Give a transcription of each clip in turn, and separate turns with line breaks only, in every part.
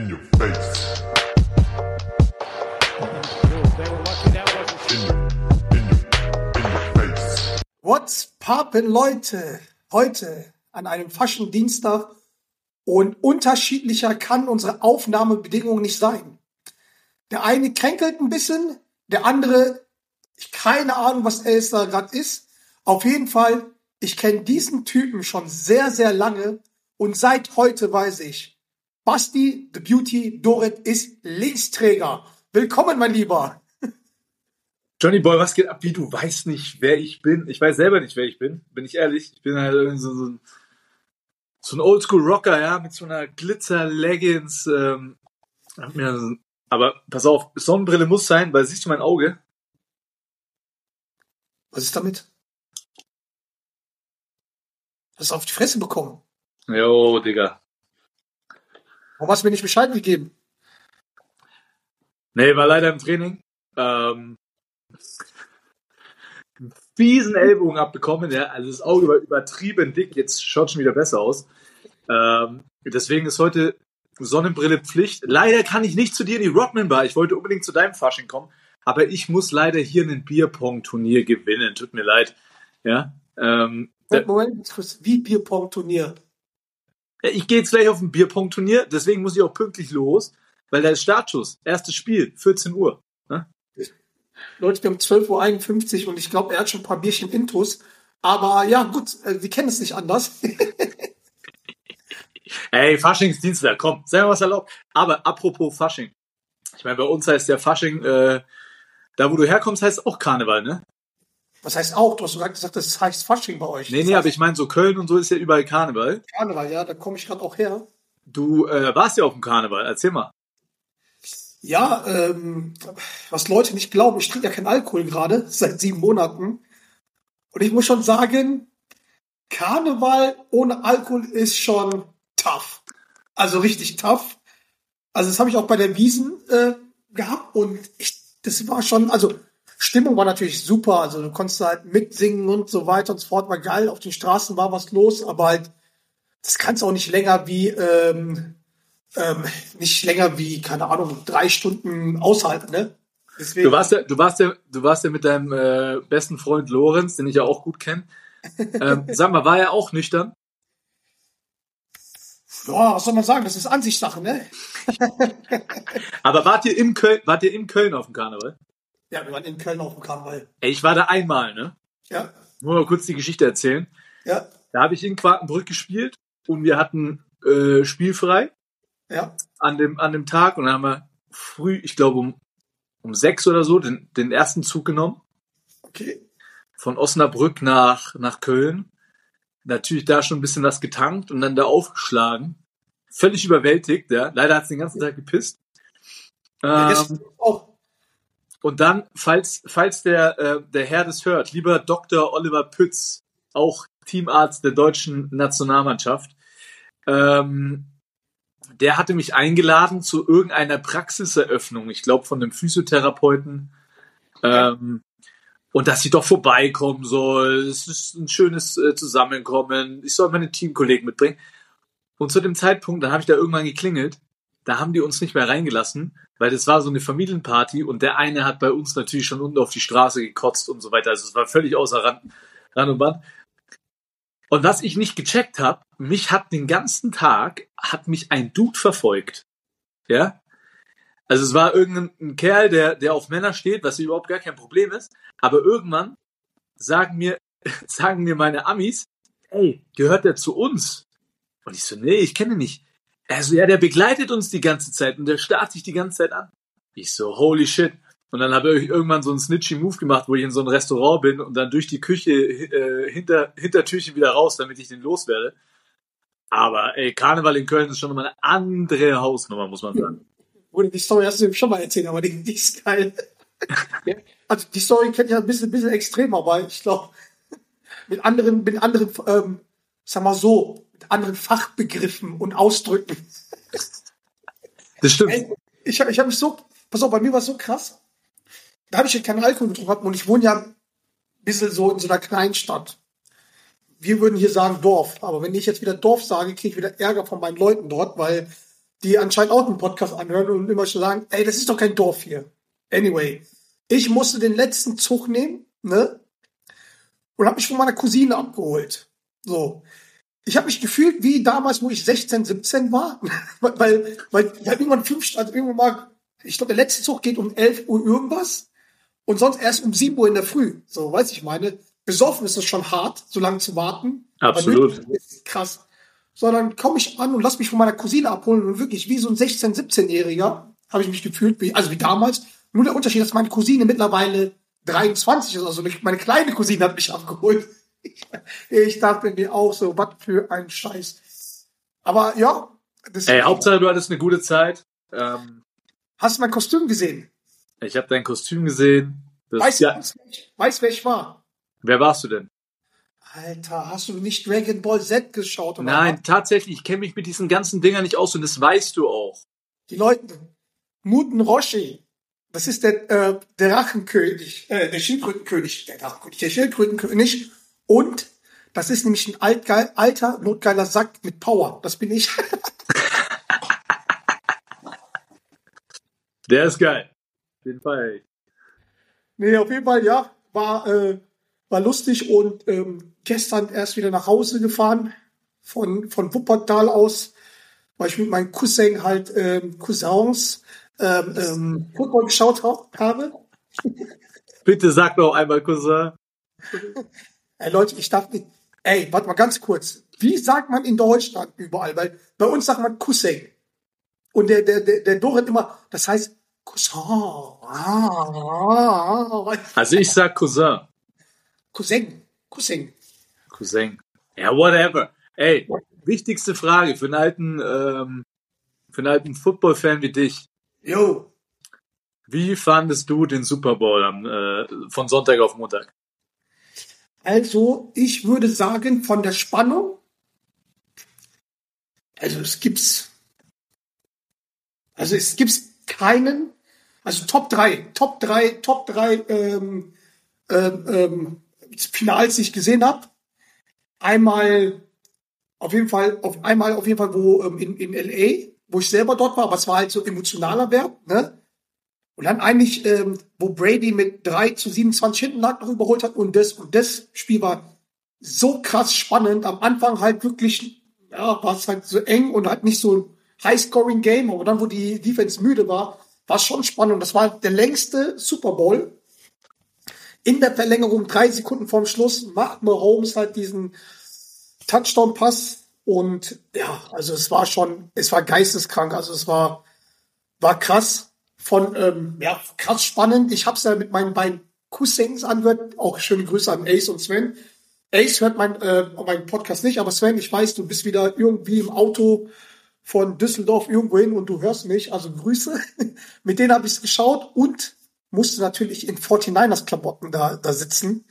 in your face.
What's poppin', Leute? Heute an einem Faschendienstag und unterschiedlicher kann unsere Aufnahmebedingung nicht sein. Der eine kränkelt ein bisschen, der andere, ich keine Ahnung, was er da gerade ist. Auf jeden Fall, ich kenne diesen Typen schon sehr, sehr lange und seit heute weiß ich, Basti the Beauty Dorit ist Linksträger. Willkommen, mein Lieber.
Johnny Boy, was geht ab? Wie du weißt nicht, wer ich bin. Ich weiß selber nicht, wer ich bin. Bin ich ehrlich? Ich bin halt irgendwie so, so ein, so ein Oldschool-Rocker, ja, mit so einer Glitzer-Leggings. Ähm, aber pass auf, Sonnenbrille muss sein, weil siehst du mein Auge?
Was ist damit? Hast du auf die Fresse bekommen?
Jo, Digga.
Warum hast du mir nicht Bescheid gegeben?
Nee, war leider im Training. Ähm, einen fiesen Ellbogen abbekommen, ja. Also das Auge war übertrieben dick, jetzt schaut schon wieder besser aus. Ähm, deswegen ist heute Sonnenbrille Pflicht. Leider kann ich nicht zu dir in die Rodman Bar. Ich wollte unbedingt zu deinem Fasching kommen, aber ich muss leider hier ein Bierpong-Turnier gewinnen. Tut mir leid. Ja. Ähm,
Moment, Moment, wie Bierpong-Turnier.
Ich gehe jetzt gleich auf ein Bierpong-Turnier, deswegen muss ich auch pünktlich los, weil da ist Startschuss. Erstes Spiel, 14 Uhr. Ne?
Leute, wir haben 12.51 Uhr und ich glaube, er hat schon ein paar Bierchen Intus. Aber ja, gut, äh, wir kennen es nicht anders.
Ey, Faschingsdienstag, komm, sei mal was erlaubt. Aber apropos Fasching. Ich meine, bei uns heißt der Fasching, äh, da wo du herkommst, heißt auch Karneval, ne?
Was heißt auch? Du hast sogar gesagt, das heißt Fasching bei euch.
Nee,
Das
nee,
heißt
aber ich meine, so Köln und so ist ja überall Karneval.
Karneval, ja, da komme ich gerade auch her.
Du äh, warst ja auf dem Karneval, erzähl mal.
Ja, ähm, was Leute nicht glauben, ich trinke ja keinen Alkohol gerade, seit sieben Monaten. Und ich muss schon sagen, Karneval ohne Alkohol ist schon tough. Also richtig tough. Also das habe ich auch bei der Wiesen äh, gehabt und ich, das war schon, also Stimmung war natürlich super. Also du konntest halt mitsingen und so weiter und so fort, war geil. Auf den Straßen war was los, aber halt, das kannst du auch nicht länger wie, ähm, ähm, nicht länger wie, keine Ahnung, drei Stunden aushalten, ne? Deswegen,
Du warst ja, du warst ja, du warst ja mit deinem äh, besten Freund Lorenz, den ich ja auch gut kenne. Ähm, sag mal, war er auch nüchtern?
ja, was soll man sagen? Das ist Ansichtssache, ne?
Aber wart ihr in Köln, wart ihr in Köln auf dem Karneval?
Ja, wir waren in Köln auf dem Karneval.
Ey, ich war da einmal, ne?
Ja,
Nur mal kurz die Geschichte erzählen.
ja,
Da habe ich in Quakenbrück gespielt und wir hatten äh, spielfrei
ja.
an dem, an dem Tag und dann haben wir früh, ich glaube um, um sechs oder so, den, den ersten Zug genommen
Okay.
von Osnabrück nach, nach Köln. Natürlich da schon ein bisschen was getankt und dann da aufgeschlagen. Völlig überwältigt, ja. Leider hat es den ganzen Tag gepisst.
Ja,
Ähm,
auch.
Und dann, falls, falls der, äh, der Herr das hört, lieber Dr. Oliver Pütz, auch Teamarzt der deutschen Nationalmannschaft, ähm, der hatte mich eingeladen zu irgendeiner Praxiseröffnung, ich glaube von einem Physiotherapeuten, ähm, und dass ich doch vorbeikommen soll. Es ist ein schönes äh, Zusammenkommen. Ich soll meine Teamkollegen mitbringen. Und zu dem Zeitpunkt, dann habe ich da irgendwann geklingelt, da haben die uns nicht mehr reingelassen, weil das war so eine Familienparty und der eine hat bei uns natürlich schon unten auf die Straße gekotzt und so weiter. Also es war völlig außer Rand, Rand und Band. Und was ich nicht gecheckt habe, mich hat den ganzen Tag, hat mich ein Dude verfolgt. Ja? Also es war irgendein Kerl, der, der auf Männer steht, was überhaupt gar kein Problem ist. Aber irgendwann sagen mir, sagen mir meine Amis, ey, gehört der zu uns? Und ich so, nee, ich kenne ihn nicht. Also ja, der begleitet uns die ganze Zeit und der starrt sich die ganze Zeit an. Ich so, holy shit. Und dann habe ich irgendwann so einen snitchy Move gemacht, wo ich in so ein Restaurant bin und dann durch die Küche äh, hinter Hintertürchen wieder raus, damit ich den loswerde. Aber ey, Karneval in Köln ist schon mal eine andere Hausnummer, muss man sagen.
Wurde die Story hast du schon mal erzählt, aber die, die ist geil. Also die Story kennt ja ein bisschen, ein bisschen extrem, aber ich glaube, mit anderen, mit anderen, ähm, sag mal so, anderen Fachbegriffen und Ausdrücken.
Das stimmt.
Ich habe ich hab mich so, pass auf, bei mir war es so krass. Da habe ich ja keinen Alkohol getrunken und ich wohne ja ein bisschen so in so einer Kleinstadt. Wir würden hier sagen Dorf, aber wenn ich jetzt wieder Dorf sage, kriege ich wieder Ärger von meinen Leuten dort, weil die anscheinend auch einen Podcast anhören und immer schon sagen, ey, das ist doch kein Dorf hier. Anyway, ich musste den letzten Zug nehmen, ne? Und habe mich von meiner Cousine abgeholt. So. Ich habe mich gefühlt wie damals, wo ich 16, 17 war, weil, weil, weil irgendwann fünf, also irgendwann mal, ich glaube, der letzte Zug geht um 11 Uhr irgendwas und sonst erst um 7 Uhr in der Früh. So, weiß ich meine. Besoffen ist das schon hart, so lange zu warten.
Absolut.
Krass. So, dann komme ich an und lass mich von meiner Cousine abholen und wirklich wie so ein 16-, 17-Jähriger habe ich mich gefühlt, wie, also wie damals. Nur der Unterschied, dass meine Cousine mittlerweile 23 ist, also meine kleine Cousine hat mich abgeholt. Ich dachte mir auch so, was für ein Scheiß. Aber ja. Das
Ey, Hauptsache, du hattest eine gute Zeit. Ähm,
Hast du mein Kostüm gesehen?
ich habe dein Kostüm gesehen. Das,
Weißt
ja,
du, weißt, wer ich war?
wer warst du denn?
Alter, hast du nicht Dragon Ball Z geschaut? Oder
Nein,
was?
tatsächlich, ich kenne mich mit diesen ganzen Dingern nicht aus und das weißt du auch.
Die Leute. Muten Roshi. Das ist der, äh, der Drachenkönig, äh, der Schildkrötenkönig, der Drachenkönig, der Schildkrötenkönig. Und das ist nämlich ein altgeil, alter, notgeiler Sack mit Power. Das bin ich.
Der ist geil. Auf jeden Fall.
nee, auf jeden Fall, ja, war, äh, war lustig und ähm, gestern erst wieder nach Hause gefahren von, von Wuppertal aus, weil ich mit meinen Cousin halt, ähm, Cousins, ähm, ähm, Football geschaut hab, habe.
Bitte sag noch einmal, Cousin.
Ey, Leute, ich darf nicht. Ey, warte mal ganz kurz. Wie sagt man in Deutschland überall? Weil bei uns sagt man Cousin. Und der, der, der, der Dorit immer, das heißt Cousin.
Also ich sag Cousin.
Cousin. Cousin.
Cousin. Ja, whatever. Ey, wichtigste Frage für einen alten, ähm, für einen alten Football-Fan wie dich.
Jo.
Wie fandest du den Super Bowl am, äh, von Sonntag auf Montag?
Also, ich würde sagen, von der Spannung, also es gibt's, also es gibt's keinen, also Top 3, Top 3, Top 3 ähm, ähm, ähm, Finals, die ich gesehen habe. Einmal auf jeden Fall, auf einmal auf jeden Fall, wo ähm, in, in LA, wo ich selber dort war, aber es war halt so emotionaler Wert, ne? Und dann eigentlich, ähm, wo Brady mit 3 zu 27 hinten lag, noch überholt hat und das und das Spiel war so krass spannend. Am Anfang halt wirklich, ja, war es halt so eng und halt nicht so ein High-Scoring-Game, aber dann, wo die Defense müde war, war es schon spannend. Das war der längste Super Bowl. In der Verlängerung, drei Sekunden vorm Schluss, macht Mahomes halt diesen Touchdown-Pass und ja, also es war schon, es war geisteskrank, also es war, war krass von, ähm, ja, krass spannend. Ich hab's ja mit meinen beiden Cousins angehört, auch schöne Grüße an Ace und Sven. Ace hört mein, äh, meinen Podcast nicht, aber Sven, ich weiß, du bist wieder irgendwie im Auto von Düsseldorf irgendwo hin und du hörst mich, also Grüße. mit denen habe ich geschaut und musste natürlich in 49ers-Klamotten da, da sitzen,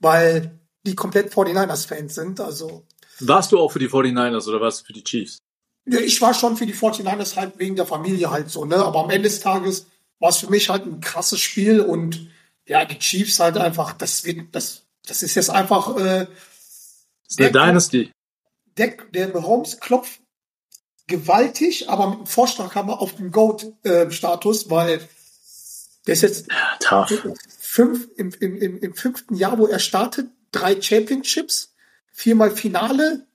weil die komplett 49ers-Fans sind, also
Warst du auch für die 49ers oder warst du für die Chiefs?
Ich war schon für die 49ers halt wegen der Familie halt so, ne? Aber am Ende des Tages war es für mich halt ein krasses Spiel und ja, die Chiefs halt einfach, das wird, das, das ist jetzt einfach, äh, Der-
Dynasty.
der, der Mahomes klopft gewaltig, aber mit dem Vorschlaghammer auf dem Goat-Status, weil der ist jetzt
Ja,
fünf, im, im, im, im fünften Jahr, wo er startet, drei Championships, viermal Finale.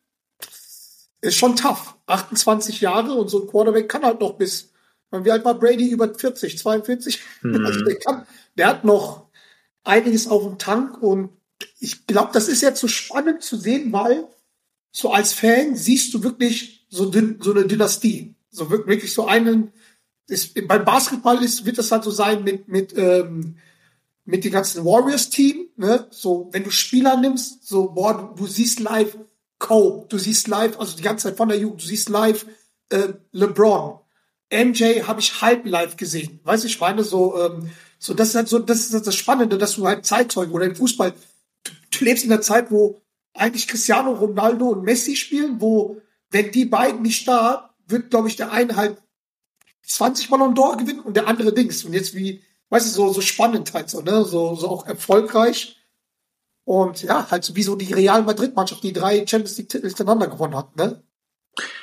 Ist schon tough. 28 Jahre und so ein Quarterback kann halt noch bis, wie alt war Brady? Über 40, 42? Also der, kann, der hat noch einiges auf dem Tank und ich glaube, das ist jetzt so spannend zu sehen, weil so als Fan siehst du wirklich so, so eine Dynastie. So wirk- wirklich so einen, ist, beim Basketball ist, wird das halt so sein mit, mit, ähm, mit dem ganzen Warriors-Team, ne? So, wenn du Spieler nimmst, so, boah, du, du siehst live Kobe, du siehst live, also die ganze Zeit von der Jugend, du siehst live äh, LeBron. MJ habe ich halb live gesehen. Weißt du, ich meine, so, ähm, so, das ist halt so, das ist das Spannende, dass du halt Zeitzeugen oder im Fußball, du, du lebst in der Zeit, wo eigentlich Cristiano Ronaldo und Messi spielen, wo, wenn die beiden nicht da, wird, glaube ich, der eine halt 20 Ballon d'Or gewinnen und der andere Dings. Und jetzt wie, weißt du, so, so spannend halt so, ne, so, so auch erfolgreich. Und ja, halt so wie so die Real Madrid-Mannschaft, die drei Champions League-Titel hintereinander gewonnen hat, ne?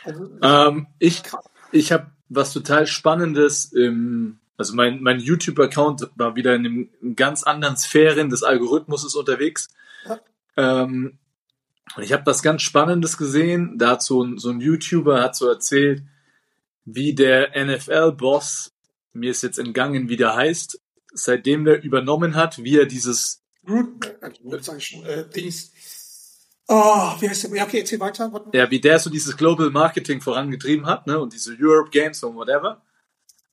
Also,
Ähm, ich ich habe was total Spannendes im, also mein, mein YouTube-Account war wieder in einem in ganz anderen Sphären des Algorithmus unterwegs.
Ja.
Ähm, und ich habe was ganz Spannendes gesehen. Da hat so ein, so ein YouTuber hat so erzählt, wie der NFL-Boss, mir ist jetzt entgangen, wie der heißt, seitdem der übernommen hat, wie er dieses,
Root, äh, Root sag ich schon, äh, Dings. Oh, wie heißt der? Ja, okay, erzähl weiter.
Ja, wie der so dieses Global Marketing vorangetrieben hat, ne, und diese Europe Games und whatever.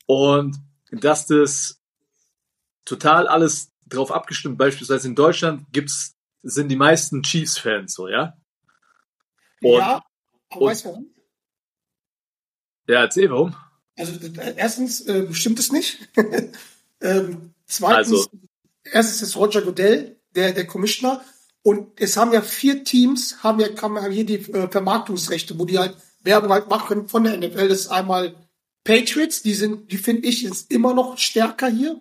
Und dass das total alles drauf abgestimmt, beispielsweise in Deutschland gibt's, sind die meisten Chiefs-Fans so, ja? Und-
ja, aber weißt du warum?
Ja, erzähl warum.
Also erstens äh, stimmt es nicht. ähm, zweitens,
Also-
erstens ist Roger Goodell, der, der Commissioner. Und es haben ja vier Teams, haben ja, haben ja hier die äh, Vermarktungsrechte, wo die halt Werbung halt machen können von der NFL. Das ist einmal Patriots, die sind, die finde ich jetzt immer noch stärker hier,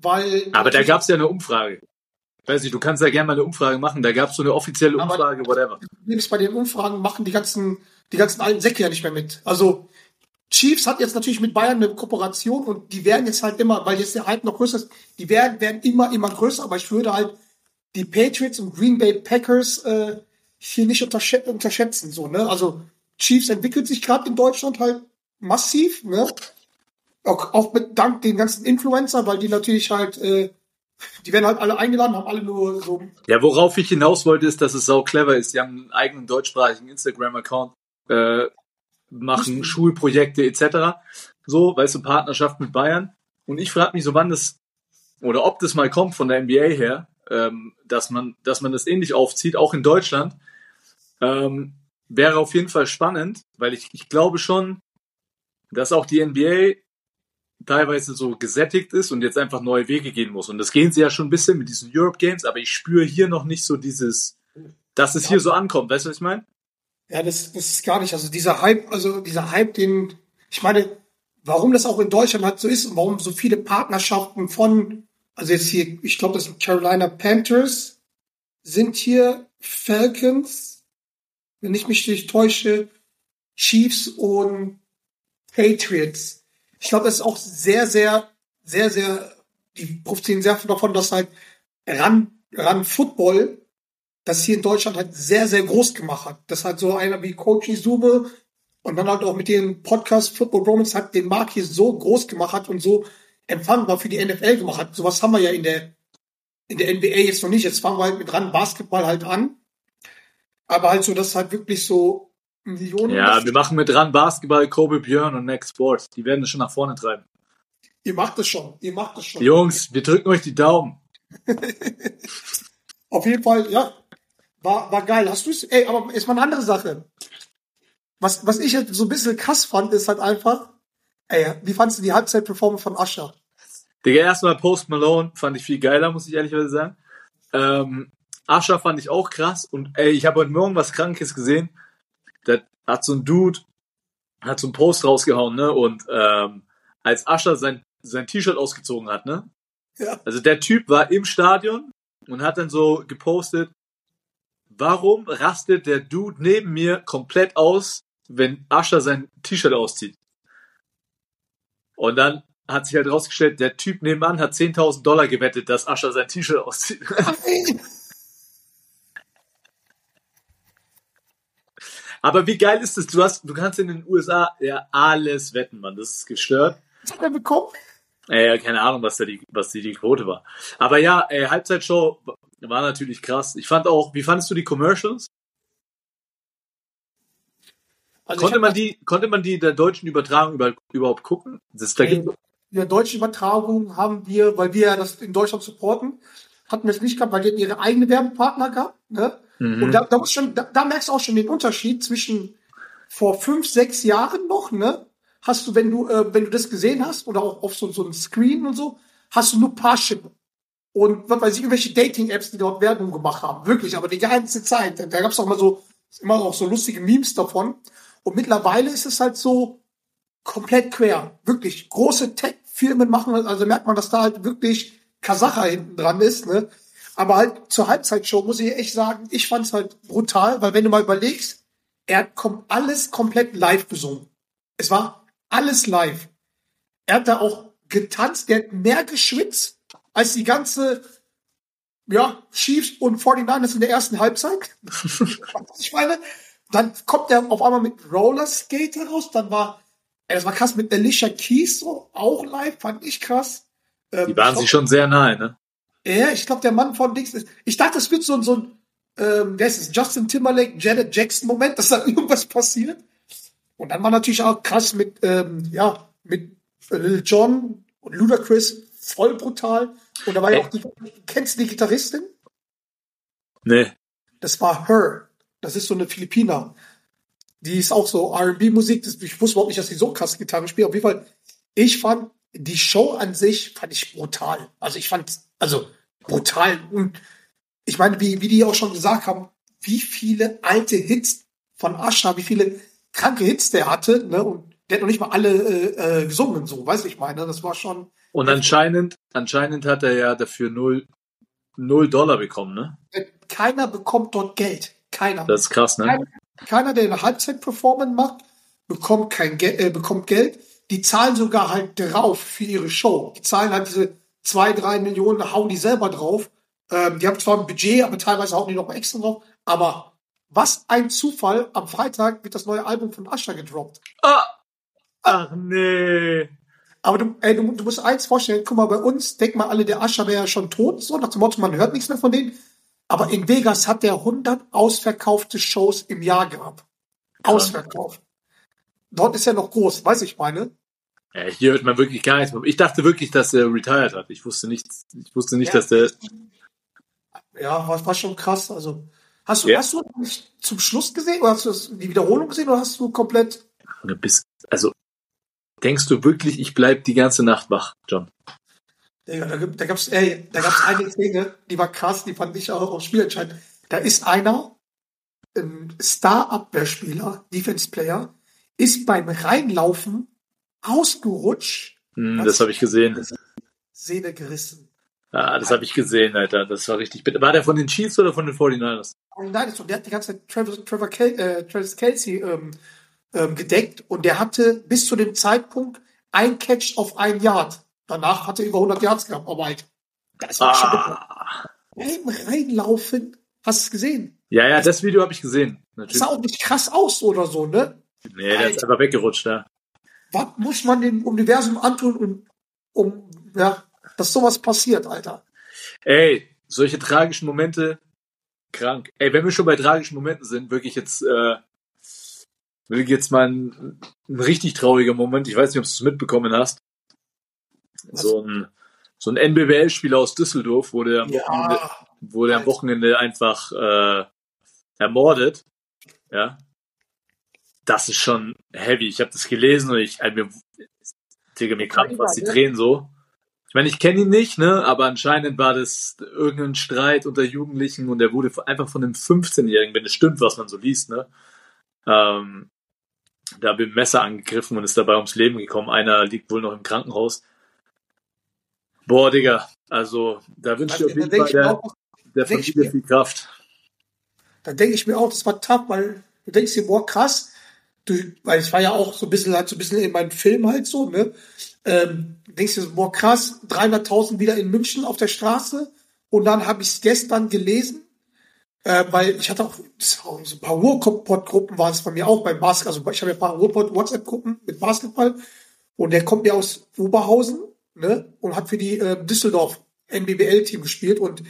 weil.
Aber da gab's ja eine Umfrage. Weiß ich, du kannst ja gerne mal eine Umfrage machen. Da gab's so eine offizielle Umfrage, whatever.
Ist, bei den Umfragen machen die ganzen, die ganzen alten Säcke ja nicht mehr mit. Also Chiefs hat jetzt natürlich mit Bayern eine Kooperation und die werden jetzt halt immer, weil jetzt der Hype noch größer ist, die werden, werden immer, immer größer, aber ich würde halt die Patriots und Green Bay Packers äh, hier nicht unterschä unterschätzen. So, ne? Also Chiefs entwickelt sich gerade in Deutschland halt massiv, ne? Auch, auch mit dank den ganzen Influencer, weil die natürlich halt, äh, die werden halt alle eingeladen, haben alle nur so
Ja, worauf ich hinaus wollte, ist, dass es sau clever ist. Die haben einen eigenen deutschsprachigen Instagram-Account, äh, machen. Schulprojekte etc. So, weißt du, Partnerschaft mit Bayern. Und ich frage mich so, wann das oder ob das mal kommt von der NBA her, ähm, dass man, dass man das ähnlich aufzieht, auch in Deutschland. Ähm, wäre auf jeden Fall spannend, weil ich, ich glaube schon, dass auch die NBA teilweise so gesättigt ist und jetzt einfach neue Wege gehen muss. Und das gehen sie ja schon ein bisschen mit diesen Europe Games, aber ich spüre hier noch nicht so dieses, dass es hier so ankommt. Weißt du, was ich meine?
Ja, das, das ist gar nicht. Also dieser Hype, also dieser Hype, den, ich meine, warum das auch in Deutschland halt so ist und warum so viele Partnerschaften von, also jetzt hier, ich glaube, das sind Carolina Panthers, sind hier Falcons, wenn ich mich nicht täusche, Chiefs und Patriots. Ich glaube, das ist auch sehr, sehr, sehr, sehr, die profitieren sehr davon, dass halt ran, ran Football das hier in Deutschland halt sehr, sehr groß gemacht hat. Das hat so einer wie Coach Izube und dann halt auch mit dem Podcast Football Romans hat den Markt hier so groß gemacht hat und so empfangbar für die NFL gemacht hat. Sowas haben wir ja in der, in der NBA jetzt noch nicht. Jetzt fangen wir halt mit ran Basketball halt an. Aber halt so, dass halt wirklich so Millionen.
Ja, wir machen mit dran Basketball, Kobe Björn und Next Sports. Die werden es schon nach vorne treiben.
ihr macht es schon. Ihr macht es schon.
Jungs, wir drücken euch die Daumen.
Auf jeden Fall, ja. War, war geil. Hast du es? Ey, aber ist mal eine andere Sache. Was, was ich halt so ein bisschen krass fand, ist halt einfach, ey, wie fandst du die Halbzeit-Performance von Ascher?
Digga, erstmal Post Malone fand ich viel geiler, muss ich ehrlicherweise sagen. Ähm, Ascher fand ich auch krass und ey, ich habe heute Morgen was Krankes gesehen. Da hat so ein Dude, hat so einen Post rausgehauen, ne? Und ähm, als Ascher sein, sein T-Shirt ausgezogen hat, ne?
Ja.
Also der Typ war im Stadion und hat dann so gepostet, warum rastet der Dude neben mir komplett aus, wenn Ascher sein T-Shirt auszieht? Und dann hat sich halt rausgestellt, der Typ nebenan hat 10.000 Dollar gewettet, dass Ascher sein T-Shirt auszieht. Aber wie geil ist das? Du hast, du kannst in den USA ja alles wetten, Mann. Das ist gestört.
Was hat er bekommen?
Äh, keine Ahnung, was da die, was die, die Quote war. Aber ja, äh, Halbzeitshow war natürlich krass. Ich fand auch, wie fandest du die Commercials?
Also
Konnte man die, konnte man die der deutschen Übertragung über, überhaupt gucken? Das, da gibt,
in der deutschen Übertragung haben wir, weil wir ja das in Deutschland supporten, hatten wir es nicht gehabt, weil die hatten ihre eigene Werbepartner gehabt. Ne?
Mhm.
Und da, da, schon, da, da merkst du auch schon den Unterschied zwischen vor fünf, sechs Jahren noch, ne? Hast du, wenn du, äh, wenn du das gesehen hast, oder auch auf so, so einem Screen und so, hast du nur Parship. Und was weiß ich, irgendwelche Dating-Apps, die dort Werbung gemacht haben. Wirklich, aber die ganze Zeit. Da gab es auch mal so, immer auch so lustige Memes davon. Und mittlerweile ist es halt so komplett quer. Wirklich. Große Tech-Firmen machen, also merkt man, dass da halt wirklich Kasacha hinten dran ist, ne? Aber halt zur Halbzeitshow muss ich echt sagen, ich fand's halt brutal, weil wenn du mal überlegst, er hat kom alles komplett live besungen. Es war alles live. Er hat da auch getanzt, der hat mehr geschwitzt als die ganze, ja, Chiefs und 49ers in der ersten Halbzeit. ich meine, dann kommt er auf einmal mit Roller Skater raus, dann war, ey, das war krass mit Alicia Keys so, auch live, fand ich krass. Ähm,
Die waren
ich
sich schon sehr nahe, ne?
Ja, ich glaube, der Mann von Dings ist, ich dachte, es wird so, ein- so ein, ähm, wer ist es, Justin Timberlake, Janet Jackson Moment, dass da irgendwas passiert. Und dann war natürlich auch krass mit, ähm, ja, mit äh, Lil Jon und Ludacris, voll brutal. Und da war ja auch die, kennst du die Gitarristin?
Nee.
Das war Her. Das ist so eine Philippiner. Die ist auch so R&B-Musik. Ich wusste überhaupt nicht, dass die so krass Gitarre spielt. Auf jeden Fall, ich fand die Show an sich fand ich brutal. Also ich fand, also brutal. Und ich meine, wie, wie die auch schon gesagt haben, wie viele alte Hits von Ascha, wie viele kranke Hits der hatte, ne? Und der hat noch nicht mal alle äh, äh, gesungen, so, weiß ich meine. Das war schon.
Und anscheinend, anscheinend hat er ja dafür null, null Dollar bekommen, ne?
Keiner bekommt dort Geld. Keiner.
Das ist krass, ne?
Keiner, keiner, der eine Halbzeit-Performance macht, bekommt kein Geld, äh, bekommt Geld. Die zahlen sogar halt drauf für ihre Show. Die zahlen halt diese zwei, drei Millionen, hauen die selber drauf. Ähm, die haben zwar ein Budget, aber teilweise hauen die noch mal extra drauf. Aber was ein Zufall, am Freitag wird das neue Album von Asher gedroppt.
Ah! Ach nee.
Aber du, ey, du, du musst eins vorstellen, guck mal, bei uns, denk mal alle, der Ascher wäre ja schon tot, so nach dem Motto, man hört nichts mehr von denen. Aber in Vegas hat der 100 ausverkaufte Shows im Jahr gehabt. Ausverkauft. Dort ist er noch groß, weiß ich meine.
Ja, hier hört man wirklich gar nichts mehr. Ich dachte wirklich, dass er retired hat. Ich wusste nicht, ich wusste nicht,
Ja.
dass der,
Ja, war schon krass. Also, hast du,
Ja.
hast du nicht zum Schluss gesehen oder hast du die Wiederholung gesehen oder hast du komplett?
oder bis, also, denkst du wirklich, ich bleib die ganze Nacht wach, John?
Digga, da, da gab's, ey, da gab's eine Szene, die war krass, die fand ich auch, auch spielentscheidend. Da ist einer, ein Star-Abwehrspieler, Defense-Player, ist beim Reinlaufen ausgerutscht, Was?
das habe ich gesehen.
Sehne gerissen.
Ah, das habe ich gesehen, Alter. Das war richtig bitter. War der von den Chiefs oder von den 49ers?
Und nein, so, der hat die ganze Zeit Travis, Trevor Kel, äh, Travis Kelsey ähm, ähm, gedeckt und der hatte bis zu dem Zeitpunkt ein Catch auf ein Yard. Danach hat er über 100 Yards gehabt, aber halt. Das war schon bitter.
Ah.
Reinlaufen, hast du es gesehen?
Ja, ja, das Video habe ich gesehen.
Das
Natürlich.
sah auch nicht krass aus oder so, ne?
Nee, der ist einfach weggerutscht, ja.
Was muss man dem Universum antun, um, um ja, dass sowas passiert, Alter?
Ey, solche tragischen Momente, krank. Ey, wenn wir schon bei tragischen Momenten sind, wirklich jetzt, äh, wirklich jetzt mal ein, ein richtig trauriger Moment. Ich weiß nicht, ob du es mitbekommen hast. So ein, so ein NBWL-Spieler aus Düsseldorf wurde am Wochenende,
Ja,
wurde am Wochenende einfach äh, ermordet. Ja. Das ist schon heavy. Ich habe das gelesen und ich, mir, Digga, mir krampft fast die
ne?
Tränen so. Ich meine, ich kenne ihn nicht, ne, aber anscheinend war das irgendein Streit unter Jugendlichen und er wurde einfach von einem 15-Jährigen, wenn es stimmt, was man so liest, ne, ähm, da mit dem Messer angegriffen und ist dabei ums Leben gekommen. Einer liegt wohl noch im Krankenhaus. Boah, Digga, also da wünsche ich auf jeden Fall der,
auch,
der Familie
mir-
viel Kraft.
da denke ich mir auch, das war tough, weil du denkst dir, boah, krass, du, weil es war ja auch so ein bisschen halt so ein bisschen in meinem Film halt so, ne? Ähm, du denkst so, boah, krass, 300.000 wieder in München auf der Straße und dann habe ich es gestern gelesen, äh, weil ich hatte auch so ein paar Ruhrpott-Gruppen waren es bei mir auch beim Basketball, also ich habe ja ein paar Ruhrpott-WhatsApp-Gruppen mit Basketball und der kommt ja aus Oberhausen, ne? Und hat für die äh, Düsseldorf NBBL-Team gespielt und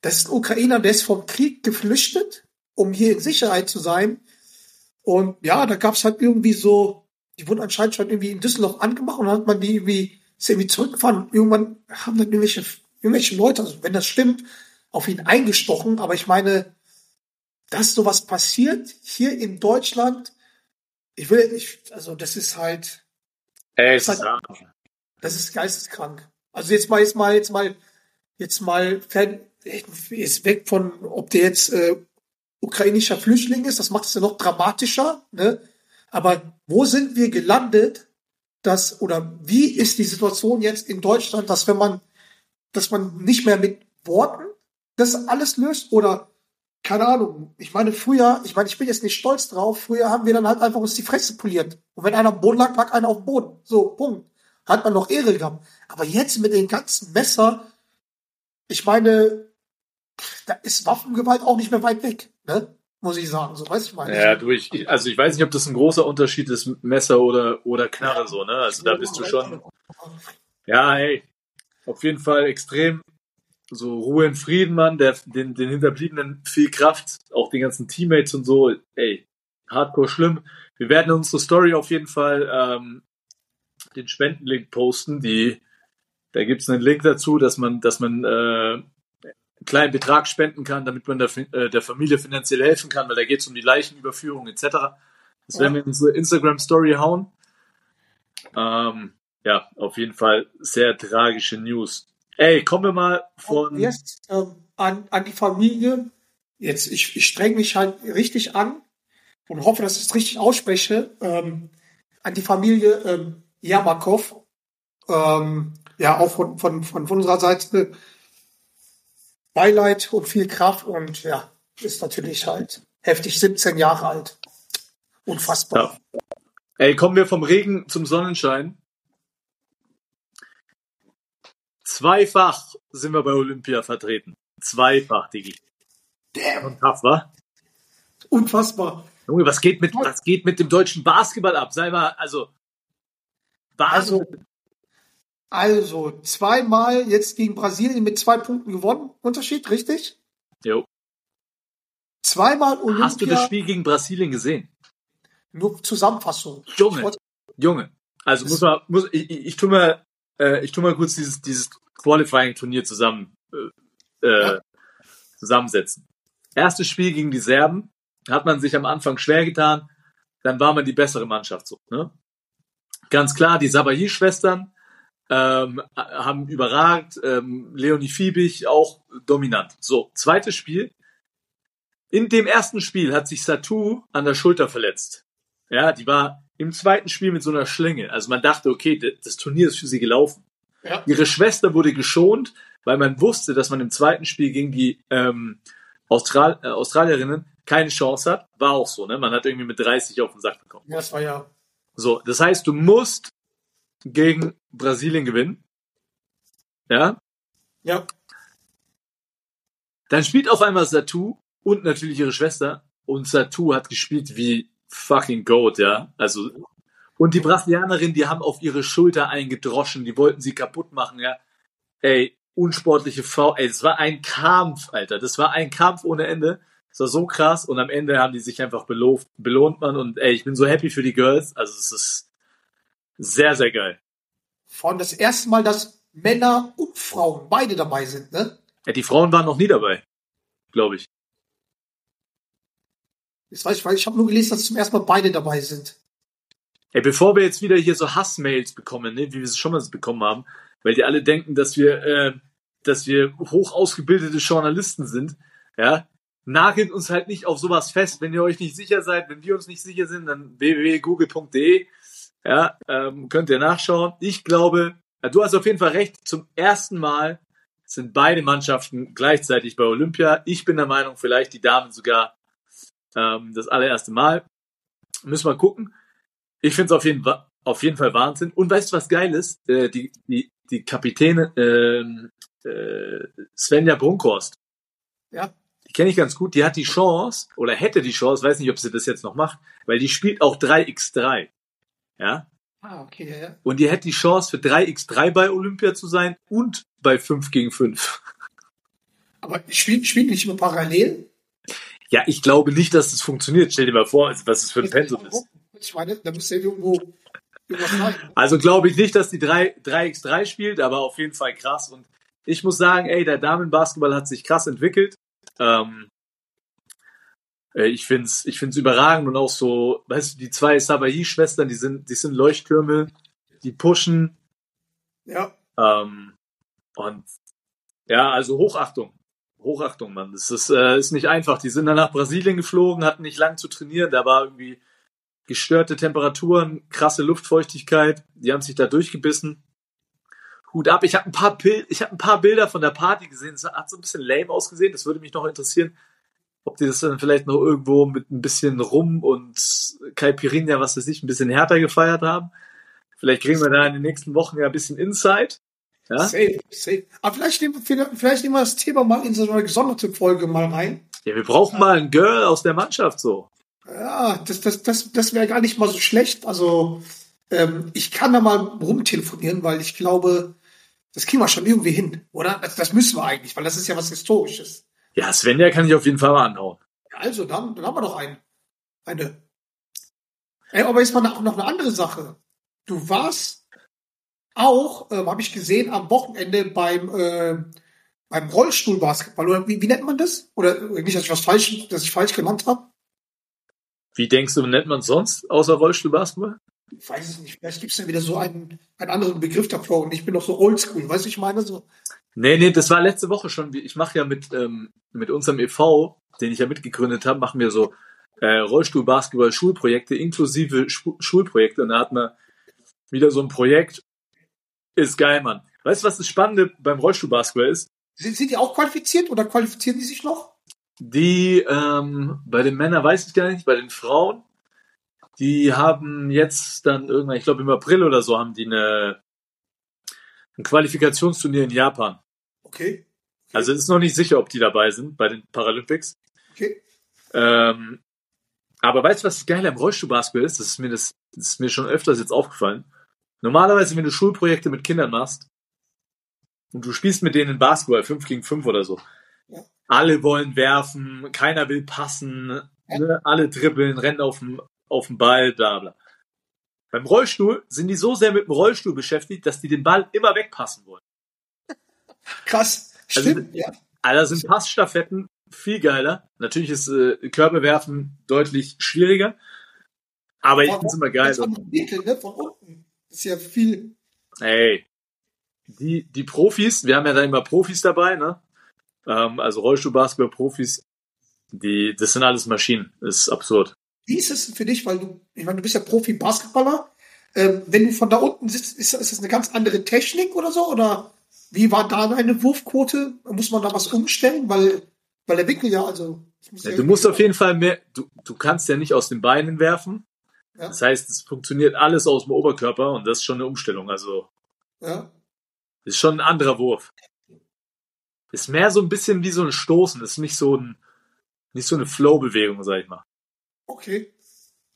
das ist ein Ukrainer, der ist vom Krieg geflüchtet, um hier in Sicherheit zu sein. Und ja, da gab's halt irgendwie so, die wurden anscheinend schon irgendwie in Düsseldorf angemacht und dann hat man die irgendwie, ist irgendwie zurückgefahren. Irgendwann haben dann irgendwelche, irgendwelche Leute, also wenn das stimmt, auf ihn eingestochen. Aber ich meine, dass sowas passiert hier in Deutschland, ich will, ich, also das ist halt, es ist halt- das ist geisteskrank. Also jetzt mal, jetzt mal, jetzt mal, jetzt mal ist weg von, ob der jetzt äh, ukrainischer Flüchtling ist, das macht es ja noch dramatischer, ne? Aber wo sind wir gelandet, dass, oder wie ist die Situation jetzt in Deutschland, dass wenn man, dass man nicht mehr mit Worten das alles löst oder keine Ahnung. Ich meine, früher, ich meine, ich bin jetzt nicht stolz drauf, früher haben wir dann halt einfach uns die Fresse poliert. Und wenn einer am Boden lag, lag einer auf dem Boden. So, Punkt. Hat man noch Ehre gehabt. Aber jetzt mit den ganzen Messer, ich meine, da ist Waffengewalt auch nicht mehr weit weg, ne? Muss ich sagen. So weiß ich meine.
Ja, du, ich, ich- also ich weiß nicht, ob das ein großer Unterschied ist, Messer oder, oder Knarre so, ne? Also da bist du schon, ja, hey, auf jeden Fall extrem so Ruhe in Frieden, Mann, der, den, den Hinterbliebenen viel Kraft, auch den ganzen Teammates und so, ey, hardcore schlimm. Wir werden unsere Story auf jeden Fall ähm, den Spendenlink posten, die, da gibt's einen Link dazu, dass man, dass man äh, einen kleinen Betrag spenden kann, damit man der, äh, der Familie finanziell helfen kann, weil da geht's um die Leichenüberführung etc. Das werden wir in unsere Instagram-Story hauen. Ähm, ja, auf jeden Fall sehr tragische News. Ey, kommen wir mal von.
Jetzt ähm, an, an die Familie. Jetzt, ich, ich streng mich halt richtig an und hoffe, dass ich es richtig ausspreche. Ähm, an die Familie ähm, Yamakov. Ähm, ja, auch von, von, von unserer Seite Beileid und viel Kraft und ja, ist natürlich halt heftig, 17 Jahre alt. Unfassbar.
Ja. Ey, kommen wir vom Regen zum Sonnenschein. Zweifach sind wir bei Olympia vertreten. Zweifach, Digi.
Damn,
Und tough, wa?
unfassbar.
Junge, was geht mit, was geht mit dem deutschen Basketball ab? Sei mal, also.
Also,
Wahnsinn.
also zweimal jetzt gegen Brasilien mit zwei Punkten gewonnen. Unterschied, richtig?
Jo.
Zweimal Olympia.
Hast du das Spiel gegen Brasilien gesehen?
Nur Zusammenfassung.
Junge.
Wollte-
Junge. Also muss man, muss, ich, ich, ich tu mal, äh, ich tu mal kurz dieses, dieses Qualifying-Turnier zusammen, äh, äh,
Ja.
zusammensetzen. Erstes Spiel gegen die Serben hat man sich am Anfang schwer getan, dann war man die bessere Mannschaft so. Ne? Ganz klar, die Sabahi-Schwestern ähm, haben überragt, ähm, Leonie Fiebig auch dominant. So, zweites Spiel. In dem ersten Spiel hat sich Satu an der Schulter verletzt. Ja, die war im zweiten Spiel mit so einer Schlinge. Also man dachte, okay, das Turnier ist für sie gelaufen.
Ja.
Ihre Schwester wurde geschont, weil man wusste, dass man im zweiten Spiel gegen die ähm, Austral äh, Australierinnen keine Chance hat. War auch so, ne? Man hat irgendwie mit 30 auf den Sack bekommen.
Ja, das war ja.
So, das heißt, du musst gegen Brasilien gewinnen. Ja?
Ja,
Dann spielt auf einmal Satu und natürlich ihre Schwester. Und Satu hat gespielt wie fucking Goat, ja. Also, und die Brasilianerin, die haben auf ihre Schulter eingedroschen, die wollten sie kaputt machen, ja. Ey, unsportliche Frau, ey, es war ein Kampf, Alter. Das war ein Kampf ohne Ende. Das war so krass und am Ende haben die sich einfach belohnt, belohnt man und ey, ich bin so happy für die Girls. Also es ist sehr, sehr geil.
vor allem das erste Mal, dass Männer und Frauen beide dabei sind, ne?
Ja, die Frauen waren noch nie dabei, glaube ich.
Das weiß ich, weil ich habe nur gelesen, dass zum ersten Mal beide dabei sind.
Ey, bevor wir jetzt wieder hier so Hassmails bekommen, ne, wie wir es schon mal bekommen haben, weil die alle denken, dass wir, äh, dass wir hoch ausgebildete Journalisten sind, ja, nagelt uns halt nicht auf sowas fest. Wenn ihr euch nicht sicher seid, wenn wir uns nicht sicher sind, dann www.google.de, ja, ähm, könnt ihr nachschauen. Ich glaube, ja, du hast auf jeden Fall recht. Zum ersten Mal sind beide Mannschaften gleichzeitig bei Olympia. Ich bin der Meinung, vielleicht die Damen sogar ähm, das allererste Mal. Müssen wir gucken. Ich finde es auf jeden, auf jeden Fall Wahnsinn. Und weißt du, was geil ist? Äh, die, die, die Kapitäne ähm, äh, Svenja Brunkhorst,
Ja,
die kenne ich ganz gut, die hat die Chance, oder hätte die Chance, weiß nicht, ob sie das jetzt noch macht, weil die spielt auch 3x3. Ja?
ah, okay, ja, ja.
Und die hätte die Chance für 3x3 bei Olympia zu sein und bei 5 gegen 5.
Aber spielen die nicht immer parallel?
Ja, ich glaube nicht, dass das funktioniert. Stell dir mal vor, was es für ein Pensum ist.
Ich meine, da müsste ja irgendwo.
Also glaube ich nicht, dass die 3, 3x3 spielt, aber auf jeden Fall krass. Und ich muss sagen, ey, der Damenbasketball hat sich krass entwickelt. Ähm, äh, ich find's, ich find's überragend und auch so, weißt du, die zwei Sabahi-Schwestern, die sind, die sind Leuchttürme, die pushen.
Ja,
Ähm, und ja, also Hochachtung. Hochachtung, Mann. Das ist, äh, ist nicht einfach. Die sind dann nach Brasilien geflogen, hatten nicht lang zu trainieren. Da war irgendwie gestörte Temperaturen, krasse Luftfeuchtigkeit. Die haben sich da durchgebissen. Hut ab. Ich habe ein paar Bild, ich habe ein paar Bilder von der Party gesehen. Es hat so ein bisschen lame ausgesehen. Das würde mich noch interessieren, ob die das dann vielleicht noch irgendwo mit ein bisschen Rum und Caipirinha, was weiß ich, ein bisschen härter gefeiert haben. Vielleicht kriegen wir da in den nächsten Wochen ja ein bisschen Insight. Ja?
Safe, safe. Aber vielleicht nehmen, wir- vielleicht nehmen wir das Thema mal in so eine gesonderte Folge mal rein.
ja, wir brauchen mal ein Girl aus der Mannschaft so.
Ja, das, das, das, das wäre gar nicht mal so schlecht. Also, ähm, ich kann da mal rumtelefonieren, weil ich glaube, das kriegen wir schon irgendwie hin, oder? Das, das müssen wir eigentlich, weil das ist ja was Historisches.
Ja, Svenja kann ich auf jeden Fall mal anhauen.
Also, dann, dann haben wir doch ein, eine. Ey, aber jetzt mal noch noch eine andere Sache. Du warst auch, ähm, habe ich gesehen, am Wochenende beim, äh, beim Rollstuhlbasketball. Oder wie, wie nennt man das? Oder nicht, dass ich was falsch, dass ich falsch genannt habe?
Wie denkst du, nennt man es sonst außer Rollstuhlbasketball?
Ich weiß es nicht. Vielleicht gibt es ja wieder so einen, einen anderen Begriff dafür. Und ich bin noch so oldschool. Weißt du, ich meine? So,
Nee, nee, das war letzte Woche schon. Ich mache ja mit, ähm, mit unserem e.V., den ich ja mitgegründet habe, machen wir so äh, Rollstuhl-Basketball-Schulprojekte inklusive Schu Schulprojekte. Und da hat man wieder so ein Projekt. Ist geil, Mann. Weißt du, was das Spannende beim Rollstuhl-Basketball ist?
sind, sind die auch qualifiziert oder qualifizieren die sich noch?
Die, ähm, bei den Männern weiß ich gar nicht, bei den Frauen, die haben jetzt dann irgendwann, ich glaube im April oder so, haben die eine, ein Qualifikationsturnier in Japan.
Okay.
Also es ist noch nicht sicher, ob die dabei sind bei den Paralympics.
Okay.
Ähm, aber weißt du, was das Geile am Rollstuhlbasketball ist? Das ist mir das, das ist mir schon öfters jetzt aufgefallen. Normalerweise, wenn du Schulprojekte mit Kindern machst und du spielst mit denen Basketball 5 gegen 5 oder so,
Ja.
alle wollen werfen, keiner will passen,
Ja.
ne? alle dribbeln, rennen auf dem, auf dem Ball, bla bla. Beim Rollstuhl sind die so sehr mit dem Rollstuhl beschäftigt, dass die den Ball immer wegpassen wollen.
Krass.
Also-
Stimmt, ja.
Alter, sind Passstaffetten viel geiler. Natürlich ist äh, Körbewerfen deutlich schwieriger. Aber ich find's immer geil.
Andere Winkel, ne? Von unten. Das ist ja viel.
Ey, die, die Profis, wir haben ja da immer Profis dabei, ne? Ähm, also Rollstuhlbasketball-Profis, die, das sind alles Maschinen. Das ist absurd.
Wie ist es für dich, weil du, ich meine, du bist ja Profi-Basketballer. Ähm, wenn du von da unten sitzt, ist, ist das eine ganz andere Technik oder so? Oder wie war da deine Wurfquote? Muss man da was umstellen? Weil, weil der Winkel ja, also. muss
ja du musst auf jeden Fall mehr, du, du kannst ja nicht aus den Beinen werfen.
Ja.
Das heißt, es funktioniert alles aus dem Oberkörper und das ist schon eine Umstellung. Also,
Ja.
ist schon ein anderer Wurf. Ist mehr so ein bisschen wie so ein Stoßen, ist nicht so ein, nicht so eine Flow-Bewegung, sag ich mal.
Okay.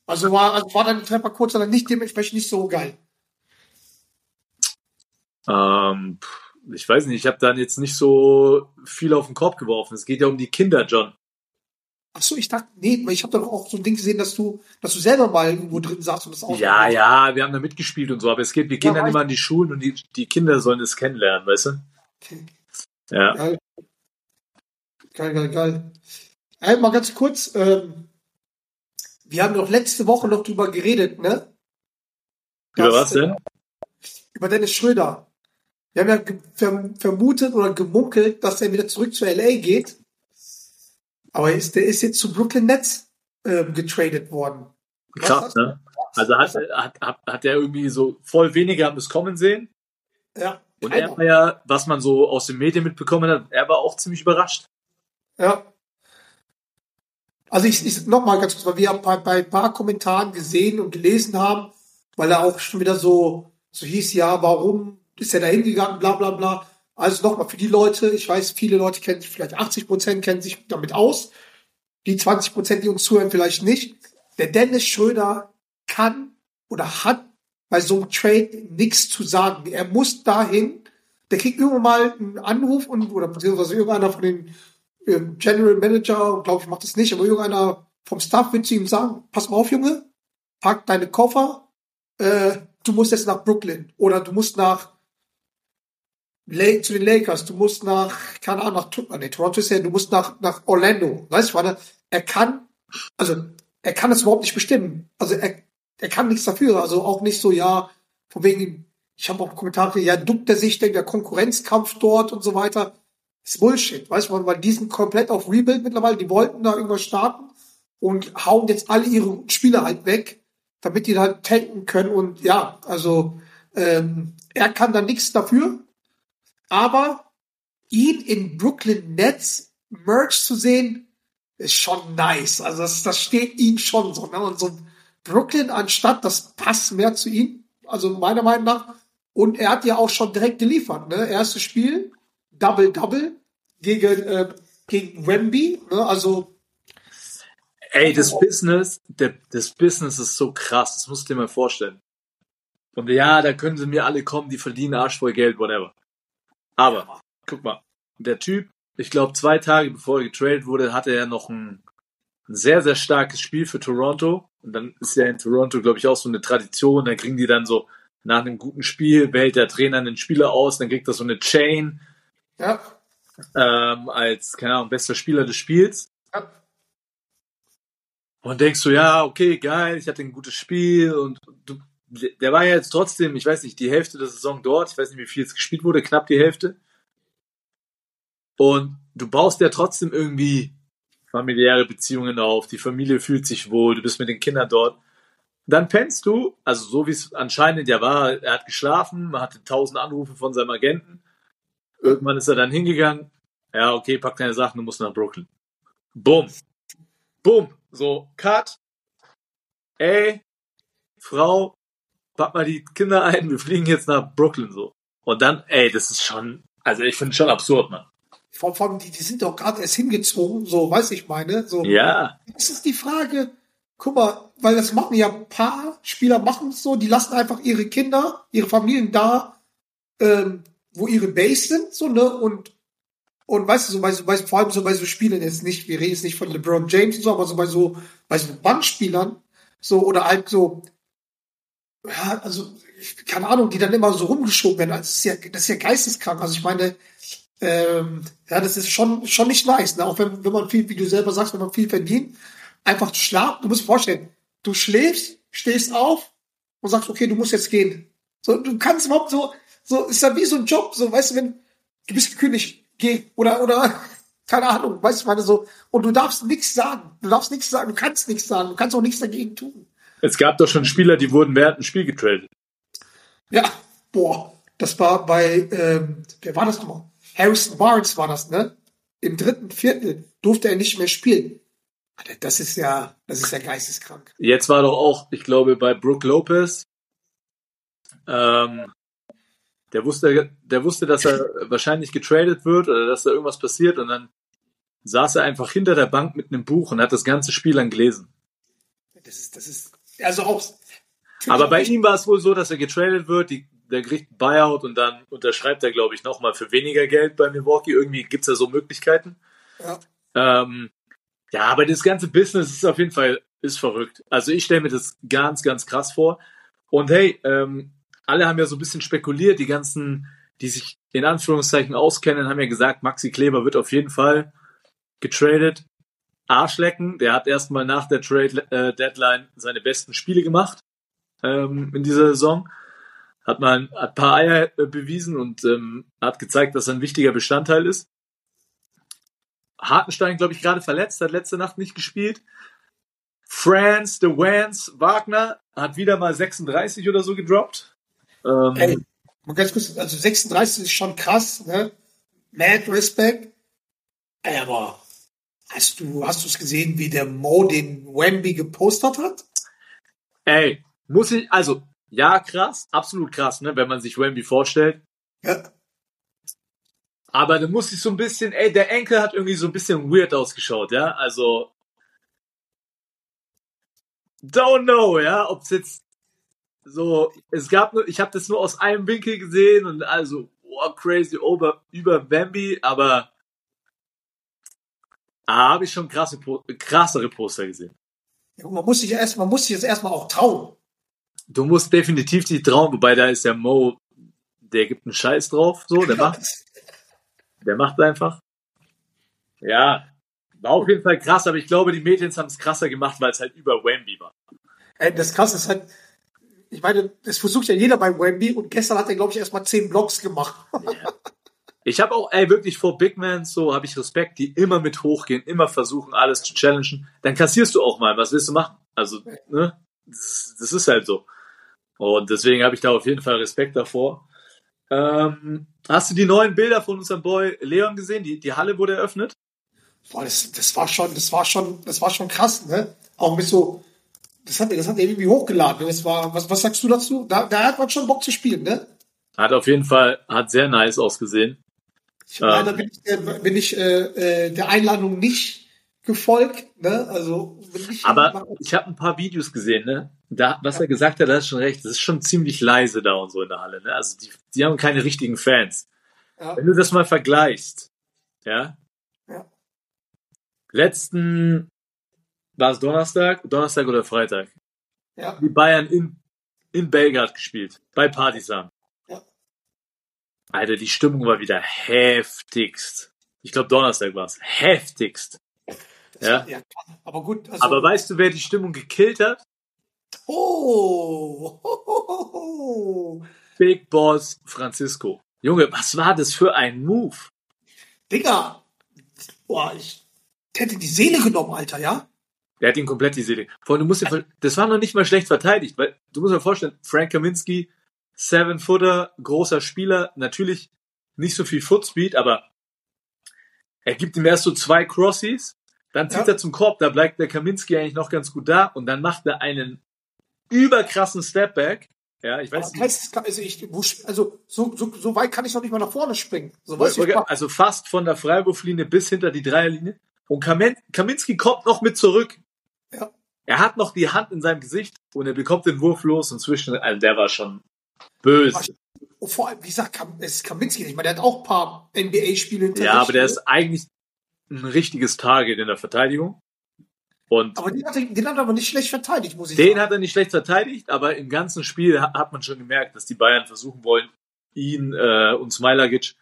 Also war, also war deine Treffer kurz dann nicht dementsprechend nicht so geil.
Ähm, ich weiß nicht, ich habe dann jetzt nicht so viel auf den Korb geworfen. Es geht ja um die Kinder, John.
Ach so, ich dachte, nee, ich habe doch auch so ein Ding gesehen, dass du, dass du selber mal irgendwo drin saßt und das auch.
Ja, ja, wir haben da mitgespielt und so, aber es geht, wir gehen
Ja,
dann immer an die Schulen und die, die Kinder sollen es kennenlernen, weißt du?
Okay.
Ja.
Geil. Geil, geil, geil. Ey, mal ganz kurz, ähm, wir haben doch letzte Woche noch drüber geredet, ne?
Über
Dass,
was denn?
äh, Über Dennis Schröder. Wir haben ja vermutet oder gemunkelt, dass er wieder zurück zu LA geht. Aber er ist, der ist jetzt zu Brooklyn Nets ähm, getradet worden. Was
Krass, ne? Also hat, hat, hat, hat er irgendwie so voll weniger haben es kommen sehen.
Ja.
Und er war ja, was man so aus den Medien mitbekommen hat, er war auch ziemlich überrascht.
Ja. Also ich, ich noch mal ganz kurz, weil wir bei, bei ein paar Kommentaren gesehen und gelesen haben, weil er auch schon wieder so, so hieß, ja, warum ist er da hingegangen, bla bla bla. Also nochmal für die Leute, ich weiß, viele Leute kennen sich, vielleicht 80 Prozent kennen sich damit aus. Die 20 Prozent, die uns zuhören, vielleicht nicht. Der Dennis Schröder kann oder hat bei so einem Trade nichts zu sagen. Er muss dahin, der kriegt irgendwann mal einen Anruf und, oder beziehungsweise irgendeiner von den General Manager, glaube ich, macht das nicht, aber irgendeiner vom Staff wird zu ihm sagen, pass mal auf, Junge, pack deine Koffer, äh, du musst jetzt nach Brooklyn oder du musst nach La zu den Lakers, du musst nach, keine Ahnung, nach Tu- nee, Toronto ist ja, du musst nach, nach Orlando. Weißt du, er kann, also er kann das überhaupt nicht bestimmen. Also er, er kann nichts dafür. Also auch nicht so, ja, von wegen, ich habe auch Kommentare, ja, duckt er sich denn der Konkurrenzkampf dort und so weiter. Ist Bullshit, weißt du, weil die sind komplett auf Rebuild mittlerweile, die wollten da irgendwas starten und hauen jetzt alle ihre Spieler halt weg, damit die halt tanken können und ja, also ähm, er kann da nichts dafür, aber ihn in Brooklyn Nets Merch zu sehen, ist schon nice. Also das, das steht ihm schon so. Ne? Und so Brooklyn anstatt, das passt mehr zu ihm. Also meiner Meinung nach. Und er hat ja auch schon direkt geliefert. Ne? Erstes Spiel, Double-Double gegen, äh, gegen Wemby. Ne? Also
Ey, das Business, der, das Business ist so krass, das musst du dir mal vorstellen. Und ja, da können sie mir alle kommen, die verdienen arschvoll Geld, whatever. Aber, guck mal, der Typ, ich glaube, zwei Tage bevor er getradet wurde, hatte er noch ein, ein sehr, sehr starkes Spiel für Toronto. Und dann ist ja in Toronto, glaube ich, auch so eine Tradition. Dann kriegen die dann so nach einem guten Spiel, wählt der Trainer einen Spieler aus, dann kriegt er so eine Chain
ja,
ähm, als, keine Ahnung, bester Spieler des Spiels.
ja.
Und denkst du, ja, okay, geil, ich hatte ein gutes Spiel und du, der war ja jetzt trotzdem, ich weiß nicht, die Hälfte der Saison dort, ich weiß nicht, wie viel es gespielt wurde, knapp die Hälfte. Und du baust ja trotzdem irgendwie familiäre Beziehungen auf, die Familie fühlt sich wohl, du bist mit den Kindern dort. Dann pennst du, also so wie es anscheinend ja war, er hat geschlafen, man hatte tausend Anrufe von seinem Agenten. Irgendwann ist er dann hingegangen, ja, okay, pack deine Sachen, du musst nach Brooklyn. Bumm. Bumm. So, cut. Ey, Frau, pack mal die Kinder ein, wir fliegen jetzt nach Brooklyn so. Und dann, ey, das ist schon, also ich finde schon absurd, man.
Vor, allem, die, die sind doch gerade erst hingezogen, so weiß ich meine. So.
Ja,
Es ist die Frage, guck mal, weil das machen ja ein paar Spieler machen es so, die lassen einfach ihre Kinder, ihre Familien da, ähm, wo ihre Base sind, so, ne, und, und weißt du, so bei, so, vor allem so bei so Spielern jetzt nicht, wir reden jetzt nicht von LeBron James und so, aber so bei so, bei so Bandspielern, so, oder halt so, ja, also, keine Ahnung, die dann immer so rumgeschoben werden, also, das ist ja, das ist ja geisteskrank, also ich meine, ähm, ja, das ist schon, schon nicht nice, ne? Auch wenn, wenn man viel, wie du selber sagst, wenn man viel verdient, einfach schlafen. Du musst vorstellen, du schläfst, stehst auf und sagst, okay, du musst jetzt gehen. So, du kannst überhaupt so, so, ist ja wie so ein Job, so, weißt du, wenn, du bist gekündigt, geh, oder, oder, keine Ahnung, weißt du, meine, so, und du darfst nichts sagen. Du darfst nichts sagen, du kannst nichts sagen, du kannst auch nichts dagegen tun.
es gab doch schon Spieler, die wurden während dem Spiel getradet.
Ja, boah, das war bei, ähm, wer war das nochmal? Harrison Barnes war das, ne? Im dritten Viertel durfte er nicht mehr spielen. Das ist ja, das ist ja geisteskrank.
Jetzt war doch auch, ich glaube, bei Brook Lopez, ähm, der wusste, der wusste, dass er wahrscheinlich getradet wird oder dass da irgendwas passiert und dann saß er einfach hinter der Bank mit einem Buch und hat das ganze Spiel dann gelesen.
Das ist, das ist, also auch.
Aber bei ihm war es wohl so, dass er getradet wird, die, der kriegt ein Buyout und dann unterschreibt er, glaube ich, nochmal für weniger Geld bei Milwaukee. Irgendwie gibt's da so Möglichkeiten.
Ja.
Ähm, ja, aber das ganze Business ist auf jeden Fall ist verrückt. Also ich stelle mir das ganz, ganz krass vor. Und hey, ähm, alle haben ja so ein bisschen spekuliert, die ganzen, die sich in Anführungszeichen auskennen, haben ja gesagt, Maxi Kleber wird auf jeden Fall getradet. Arschlecken, der hat erstmal nach der Trade äh, Deadline seine besten Spiele gemacht ähm, in dieser Saison. Hat mal ein paar Eier äh, bewiesen und ähm, hat gezeigt, dass er ein wichtiger Bestandteil ist. Hartenstein, glaube ich, gerade verletzt, hat letzte Nacht nicht gespielt. Franz, The Wans, Wagner hat wieder mal 36 oder so gedroppt. Ähm,
Ey, mal ganz kurz, also 36 ist schon krass, ne? Mad Respect. Ey, aber hast du, hast du es gesehen, wie der Mo den Wemby gepostet hat?
ey, muss ich, also, ja, krass, absolut krass, ne, wenn man sich Wemby vorstellt.
Ja.
Aber da muss ich so ein bisschen, ey, der Enkel hat irgendwie so ein bisschen weird ausgeschaut, ja, also, don't know, ja, ob's jetzt so, es gab nur, ich habe das nur aus einem Winkel gesehen und also, wow, crazy over, über Bambi, aber da habe ich schon krasse, krassere Poster gesehen.
Ja, Man muss sich erst, man muss sich jetzt erstmal auch trauen.
Du musst definitiv die trauen, wobei da ist ja Mo, der gibt einen Scheiß drauf, so, der macht, der macht einfach. Ja, war auf jeden Fall krass, aber ich glaube, die Medien haben es krasser gemacht, weil es halt über Wemby war.
Ey, das krasse ist halt, ich meine, das versucht ja jeder bei Wemby und gestern hat er, glaube ich, erstmal zehn Blocks gemacht.
Ich habe auch, ey, wirklich vor Big Man so habe ich Respekt, die immer mit hochgehen, immer versuchen, alles zu challengen. Dann kassierst du auch mal. Was willst du machen? Also, ne? Das, das ist halt so. Und deswegen habe ich da auf jeden Fall Respekt davor. Ähm, hast du die neuen Bilder von unserem Boy Leon gesehen? Die, die Halle wurde eröffnet.
boah, das, das war schon, das war schon, das war schon krass, ne? Auch mit so, das hat, das hat er irgendwie hochgeladen. Das war, was, was sagst du dazu? Da, da hat man schon Bock zu spielen, ne?
Hat auf jeden Fall, hat sehr nice ausgesehen.
Ich, Leider bin ich, äh, bin ich äh, äh, der Einladung nicht gefolgt, ne? Also ich
Aber ich habe ein paar Videos gesehen, ne? Da, was er gesagt hat, da ist schon recht. Das ist schon ziemlich leise da und so in der Halle, ne? Also die, die haben keine richtigen Fans.
ja,
Wenn du das mal vergleichst, ja?
Ja.
Letzten, war es Donnerstag? Donnerstag oder Freitag?
ja,
Die Bayern in, in Belgrad gespielt. Bei Partisan.
Ja.
Alter, die Stimmung war wieder heftigst. Ich glaube, Donnerstag war es. Heftigst. Ja.
ja. Aber gut, also,
Aber weißt du, wer die Stimmung gekillt hat?
oh, ho, ho, ho.
Big Boss Francisco. Junge, was war das für ein Move?
Digga, boah, ich hätte die Seele genommen, Alter, ja?
Der hat ihn komplett die Seele. Vor allem, du musst dir, vor- das war noch nicht mal schlecht verteidigt, weil du musst dir vorstellen, Frank Kaminski, Seven Footer, großer Spieler, natürlich nicht so viel Footspeed, aber er gibt ihm erst so zwei Crossies, dann zieht
Ja.
er zum Korb, da bleibt der Kaminski eigentlich noch ganz gut da und dann macht er einen überkrassen Stepback. Ja, ich weiß nicht.
also, ich, also so, so, so weit kann ich noch nicht mal nach vorne springen. So,
Also fast von der Freiwurflinie bis hinter die Dreierlinie. Und Kaminski kommt noch mit zurück.
Ja.
Er hat noch die Hand in seinem Gesicht und er bekommt den Wurf los und zwischen, also der war schon böse.
Vor allem, wie gesagt, ist Kaminski. Ich meine, der hat auch ein paar NBA-Spiele
Ja, aber der
ne?
ist eigentlich ein richtiges Target in der Verteidigung. Und
Aber den hat, er, den hat er aber nicht schlecht verteidigt, muss ich
den
sagen.
hat er nicht schlecht verteidigt, aber im ganzen Spiel ha- hat man schon gemerkt, dass die Bayern versuchen wollen, ihn äh, und Smailagic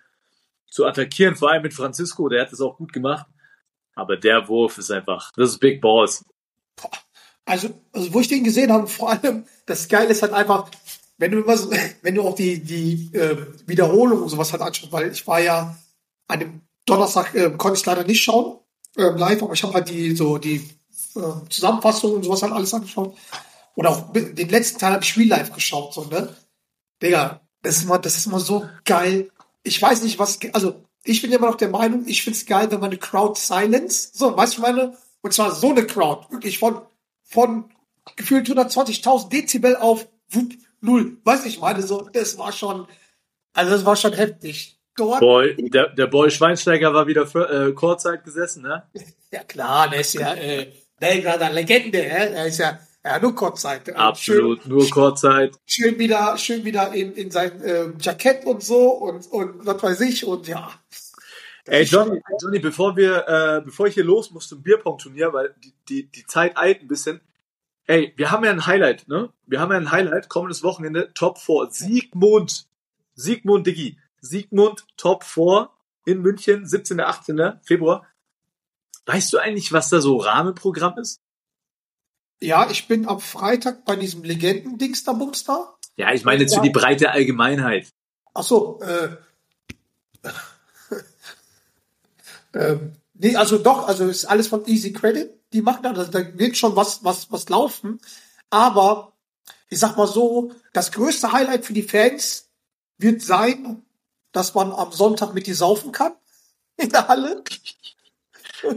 zu attackieren, vor allem mit Francisco, der hat das auch gut gemacht. Aber der Wurf ist einfach, das ist Big Balls.
Also, also, wo ich den gesehen habe, vor allem, das Geile ist halt einfach, wenn du immer so, wenn du auch die, die äh, Wiederholung und sowas halt anschaust, weil ich war ja an dem Donnerstag, äh, konnte ich leider nicht schauen, äh, live, aber ich habe halt die, so die äh, Zusammenfassung und sowas halt alles angeschaut. Und auch den letzten Teil habe ich Spiel live geschaut, so, ne? Digga, das ist immer, das ist immer so geil. Ich weiß nicht, was, also, ich bin immer noch der Meinung, ich find's geil, wenn man eine Crowd silence, so, weißt du, meine? Und zwar so eine Crowd, wirklich von, von gefühlt 120.000 Dezibel auf wupp, null. Weiß ich meine, so, das war schon, also das war schon heftig. Dort,
Boy, der, der Boy Schweinsteiger war wieder für, äh, Kurzzeit gesessen, ne?
ja klar, der ist ja, äh, Belgrader Legende, hä? Er ist ja, ja, nur Kurzzeit. Äh,
Absolut, nur Kurzzeit.
Schön, schön wieder, schön wieder in, in sein ähm, Jackett und so und, und was weiß ich und ja.
Ey, Johnny, Johnny, bevor wir, äh, bevor ich hier los muss zum Bierpong-Turnier, weil die, die, die Zeit eilt ein bisschen. Ey, wir haben ja ein Highlight, ne? Wir haben ja ein Highlight, kommendes Wochenende, Top 4. Siegmund. Siegmund, Diggi. Siegmund, Top 4 in München, 17. 18. Februar. Weißt du eigentlich, was da so Rahmenprogramm ist?
Ja, ich bin am Freitag bei diesem Legenden-Dings da Bums da.
Ja, ich meine jetzt für die breite Allgemeinheit.
Ach so, äh, ähm, nee, also doch, also ist alles von Easy Credit. Die machen da, da wird schon was, was, was laufen. Aber ich sag mal so, das größte Highlight für die Fans wird sein, dass man am Sonntag mit die saufen kann in der Halle.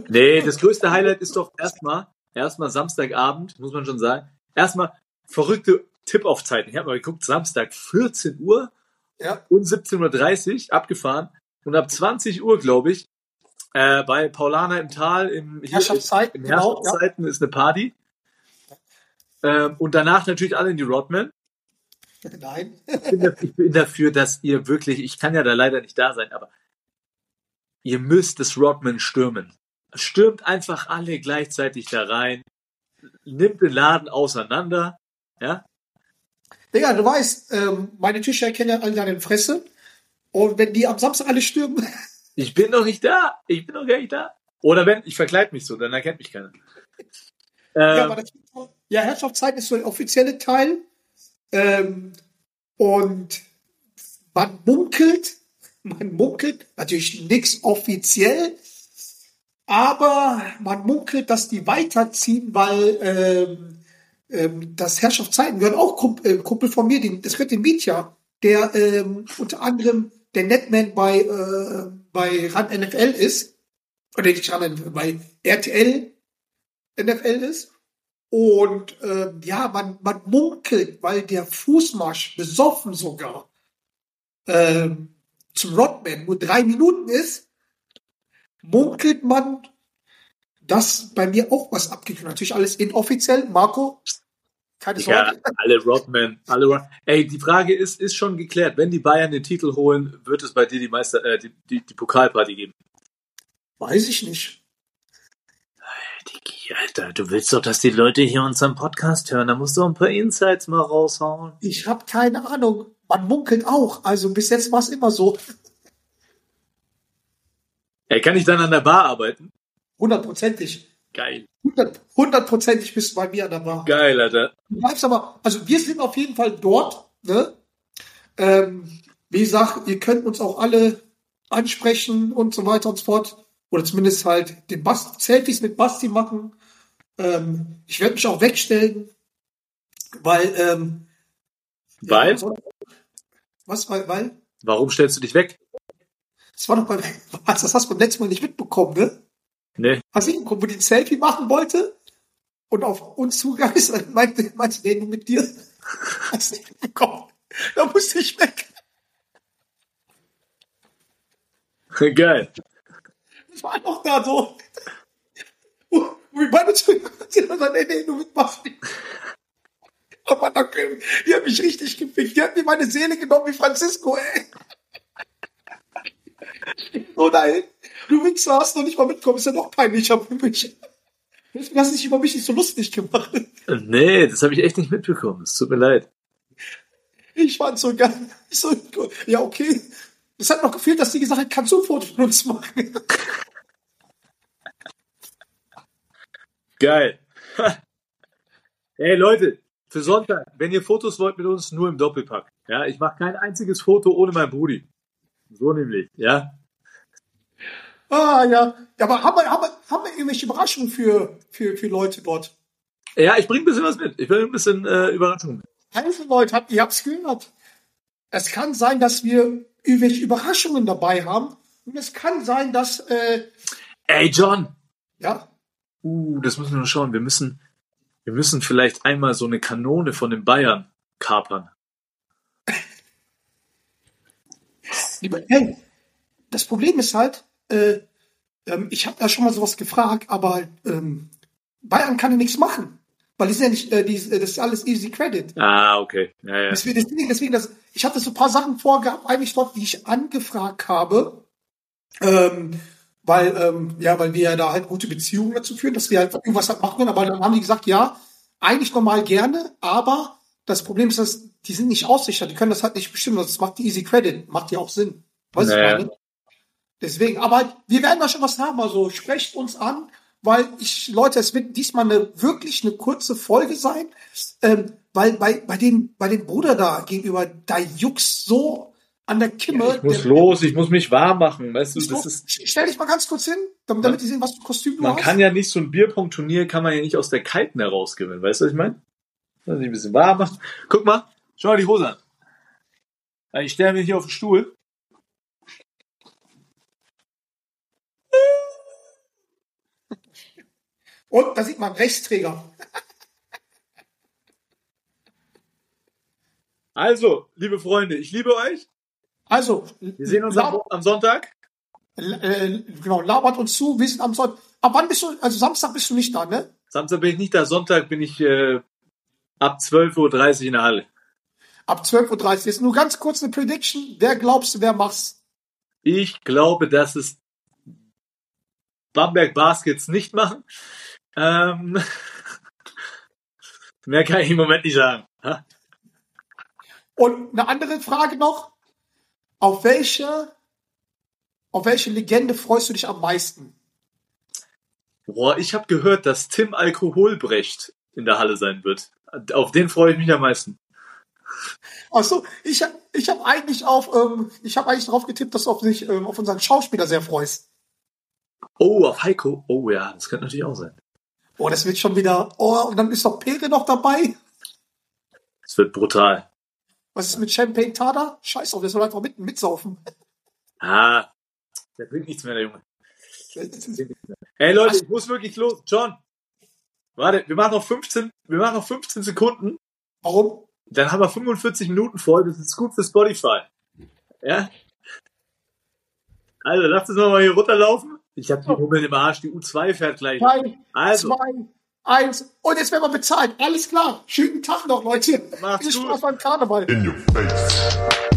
Nee, das größte Highlight ist doch erstmal, erstmal Samstagabend, muss man schon sagen. Erstmal verrückte Tippaufzeiten. Ich habe mal geguckt, Samstag 14 Uhr
Ja,
und 17.30 Uhr abgefahren. Und ab 20 Uhr, glaube ich, äh, bei Paulana im Tal, im,
Herrschaftszeiten,
im
genau,
Herrschaftszeiten ist eine Party. Ähm, und danach natürlich alle in die Rodman.
nein.
Ich bin, dafür, dass ihr wirklich, ich kann ja da leider nicht da sein, aber ihr müsst das Rodman stürmen. Stürmt einfach alle gleichzeitig da rein. Nimmt den Laden auseinander. Ja,
Digga, du weißt, ähm, meine Tischer kennen ja alle deine Fresse. Und wenn die am Samstag alle stürmen,
ich bin noch nicht da. Ich bin noch gar nicht da. Oder wenn, ich verkleide mich so, dann erkennt mich keiner.
Ja,
Ähm,
aber das, ja, Herrschaftszeit ist so der offizielle Teil. Ähm, und man munkelt, man munkelt, natürlich nichts offiziell, aber man munkelt, dass die weiterziehen, weil ähm, ähm, das Herrschaftszeiten gehört auch Kumpel, äh, Kumpel von mir, den, das gehört den Mietja, der ähm, unter anderem der Netman bei, äh, bei Rand NFL ist. oder nicht gerade bei RTL NFL ist. Und äh, ja, man, man munkelt, weil der Fußmarsch besoffen sogar ähm, zum Rodman nur drei Minuten ist, munkelt man, dass bei mir auch was abgegangen Natürlich alles inoffiziell. Marco, keine
Ja,
Sorge.
alle Rodman, alle Rod Ey, die Frage ist, ist schon geklärt. Wenn die Bayern den Titel holen, wird es bei dir die Meister, äh, die, die, die Pokalparty geben.
Weiß ich nicht.
Digi, Alter, du willst doch, dass die Leute hier unseren Podcast hören. Da musst du ein paar Insights mal raushauen.
Ich habe keine Ahnung. Man munkelt auch. Also bis jetzt war es immer so.
Ey, kann ich dann an der Bar arbeiten?
Hundertprozentig.
Geil.
Hundert- Hundertprozentig bist du bei mir da war.
Geil, Alter.
Du bleibst aber, also wir sind auf jeden Fall dort. Ne? Ähm, wie gesagt, ihr könnt uns auch alle ansprechen und so weiter und so fort. Oder zumindest halt den Bast Selfies mit Basti machen. Ähm, ich werde mich auch wegstellen, weil ähm,
Weil?
Ja, was, weil, weil?
Warum stellst du dich weg?
Das war doch bei, was, das hast du beim letzten Mal nicht mitbekommen, ne?
Nee.
Hast du nicht mitbekommen, wo die ein Selfie machen wollte und auf uns zugegangen ist, dann meinte, meinte der nur mit dir. Hast du nicht mitbekommen. Da musste ich weg.
Geil.
Ich war noch da so. Wir beide sind und dann, nee, nee, du mitmachst nicht. Aber danke, die hat mich richtig gefickt. Die hat mir meine Seele genommen wie Francisco, ey. So nein. Du Wichser hast noch nicht mal mitkommen, ist ja noch peinlicher für mich. Deswegen hast du dich über mich nicht so lustig gemacht.
Nee, das habe ich echt nicht mitbekommen. Es tut mir leid.
Ich fand so geil. Ich so, ja, okay. Es hat noch gefehlt, dass die gesagt hat, kannst du ein Foto von uns machen?
Geil. Ey Leute, für Sonntag, wenn ihr Fotos wollt mit uns, nur im Doppelpack. Ja, ich mache kein einziges Foto ohne mein Brudi. So nämlich, ja.
Ah, ja. ja aber haben wir, haben, wir, haben wir irgendwelche Überraschungen für, für, für Leute dort?
Ja, ich bringe ein bisschen was mit. Ich bringe ein bisschen äh, Überraschung mit.
Also Leute, habt, ihr habt's gehört. Es kann sein, dass wir irgendwelche Überraschungen dabei haben. Und es kann sein, dass, äh,
Ey John,
ja,
uh, das müssen wir noch schauen. Wir müssen, wir müssen vielleicht einmal so eine Kanone von den Bayern kapern.
lieber, hey, das Problem ist halt, äh, ähm, ich habe da schon mal sowas gefragt, aber ähm, Bayern kann ja nichts machen. Weil die sind ja nicht, äh, die, das ist alles easy credit.
Ah, okay. Ja, ja.
Deswegen, deswegen, das, ich hatte so ein paar Sachen vorgehabt, eigentlich dort, die ich angefragt habe, ähm, weil, ähm, ja, weil wir ja da halt gute Beziehungen dazu führen, dass wir halt irgendwas halt machen können. Aber dann haben die gesagt, ja, eigentlich normal gerne, aber das Problem ist, dass die sind nicht aussichert, die können das halt nicht bestimmen. Das macht die Easy Credit, macht ja auch Sinn. Weißt du,
Naja.
ich meine? Deswegen, aber wir werden da schon was haben, also sprecht uns an, weil ich, Leute, es wird diesmal eine wirklich eine kurze Folge sein, ähm, weil bei, bei dem, bei dem Bruder da gegenüber, da juckst so an der Kimme.
Ich muss
Der-
los, ich muss mich warm machen. Weißt du, das ist,
Stell dich mal ganz kurz hin, damit, damit die sehen, was für Kostüm du
man
hast.
kann ja nicht so ein Bierpong-Turnier kann man ja nicht aus der Kalten herausgewinnen. Weißt du, was ich meine? Dass ich ein bisschen warm machen. Guck mal, schau mal die Hose an. Ja, Ich stelle mich hier auf den Stuhl.
Und da sieht man Rechtsträger.
Also, liebe Freunde, ich liebe euch.
Also,
Wir sehen uns am, am Sonntag.
äh, genau, labert uns zu, wir sind am Sonntag. Ab wann bist du, also Samstag bist du nicht da, ne?
Samstag bin ich nicht da, Sonntag bin ich äh, ab 12.30 Uhr in der Halle.
Ab 12.30 Uhr. Jetzt nur ganz kurz eine Prediction. Wer glaubst du, wer macht's?
Ich glaube, dass es Bamberg Baskets nicht machen. Ähm, mehr kann ich im Moment nicht sagen. Ha?
Und eine andere Frage noch. Auf welche, auf welche Legende freust du dich am meisten?
Boah, ich habe gehört, dass Tim Alkoholbrecht in der Halle sein wird. Auf den freue ich mich am meisten.
Ach so, ich, hab- ich habe eigentlich auf, ähm, ich habe eigentlich darauf getippt, dass du auf, dich, ähm, auf unseren Schauspieler sehr freust.
Oh, auf Heiko. Oh ja, das könnte natürlich auch sein.
Oh, das wird schon wieder, oh, und dann ist doch Pere noch dabei.
Das wird brutal.
Was ist mit Champagne Tada? Scheiß auf, der soll einfach mit, mitsaufen.
Ah, der bringt nichts mehr, der Junge. Ey Leute, ich muss wirklich los. John, warte, wir machen noch 15, wir machen noch 15 Sekunden.
Warum?
Dann haben wir 45 Minuten voll. Das ist gut für Spotify. Ja? Also, lass uns mal hier runterlaufen. Ich habe die Hummel im Arsch. Die U2 fährt gleich.
Drei,
Also.
zwei, eins. Und jetzt werden wir bezahlt. Alles klar. Schönen Tag noch, Leute.
Macht's
Viel
gut.
Spaß beim Karneval.
In your face.